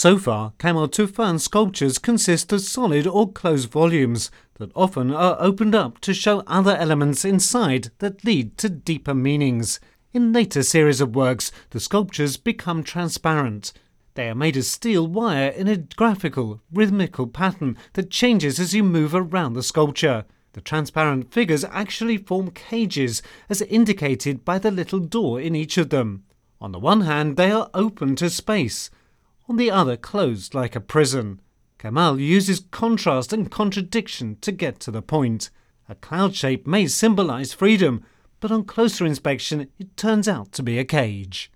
So far, Kemal Tufan sculptures consist of solid or closed volumes that often are opened up to show other elements inside that lead to deeper meanings. In later series of works, the sculptures become transparent. They are made of steel wire in a graphical, rhythmical pattern that changes as you move around the sculpture. The transparent figures actually form cages, as indicated by the little door in each of them. On the one hand, they are open to space, on the other, closed like a prison. Kemal uses contrast and contradiction to get to the point. A cloud shape may symbolize freedom, but on closer inspection, it turns out to be a cage.